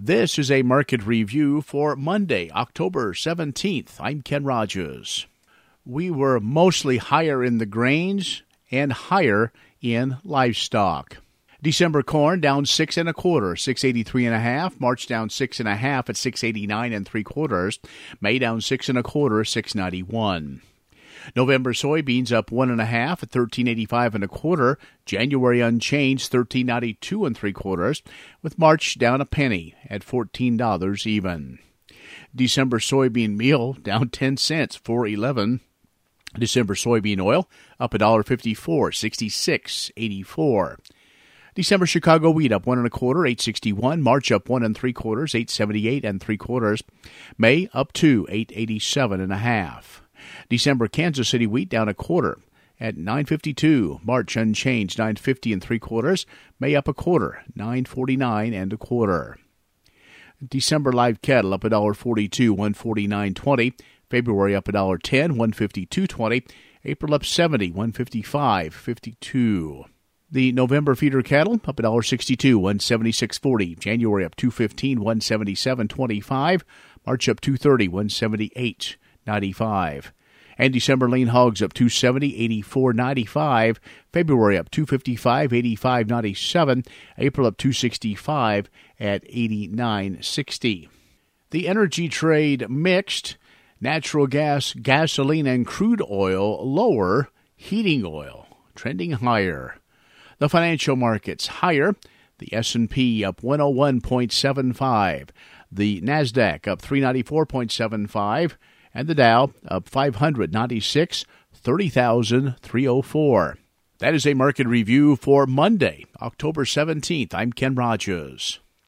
This is a market review for Monday, October 17th. I'm Ken Rogers. We were mostly higher in the grains and higher in livestock. December corn down six and a quarter, six eighty three and a half. March down six and a half at six eighty nine and three quarters. May down six and a quarter, six ninety one. November soybeans up one and a half at thirteen eighty five and a quarter. January unchanged thirteen ninety two and three quarters, with March down a penny at fourteen dollars even. December soybean meal down ten cents, four eleven. December soybean oil up a dollar fifty four, sixty six eighty four. December Chicago wheat up one and a quarter, eight sixty one. March up one and three quarters, eight seventy eight and three quarters. May up two, eight eighty seven and a half. December Kansas City wheat down a quarter at 952. March unchanged 950 and three quarters. May up a quarter 949 and a quarter. December live cattle up a dollar 42 149.20. February up a dollar 10 152.20. April up 70 155 52. The November feeder cattle up a dollar 62 176.40. January up 215 177.25. March up 230 178 95. And December lean hogs up 270, 84, 95. February up 255, 85, 97. April up 265 at 89, 60. The energy trade mixed. Natural gas, gasoline, and crude oil lower. Heating oil trending higher. The financial markets higher. The S&P up 101.75. The Nasdaq up 394.75 and the Dow up 596, 30,304. That is a market review for Monday, October 17th. I'm Ken Rogers.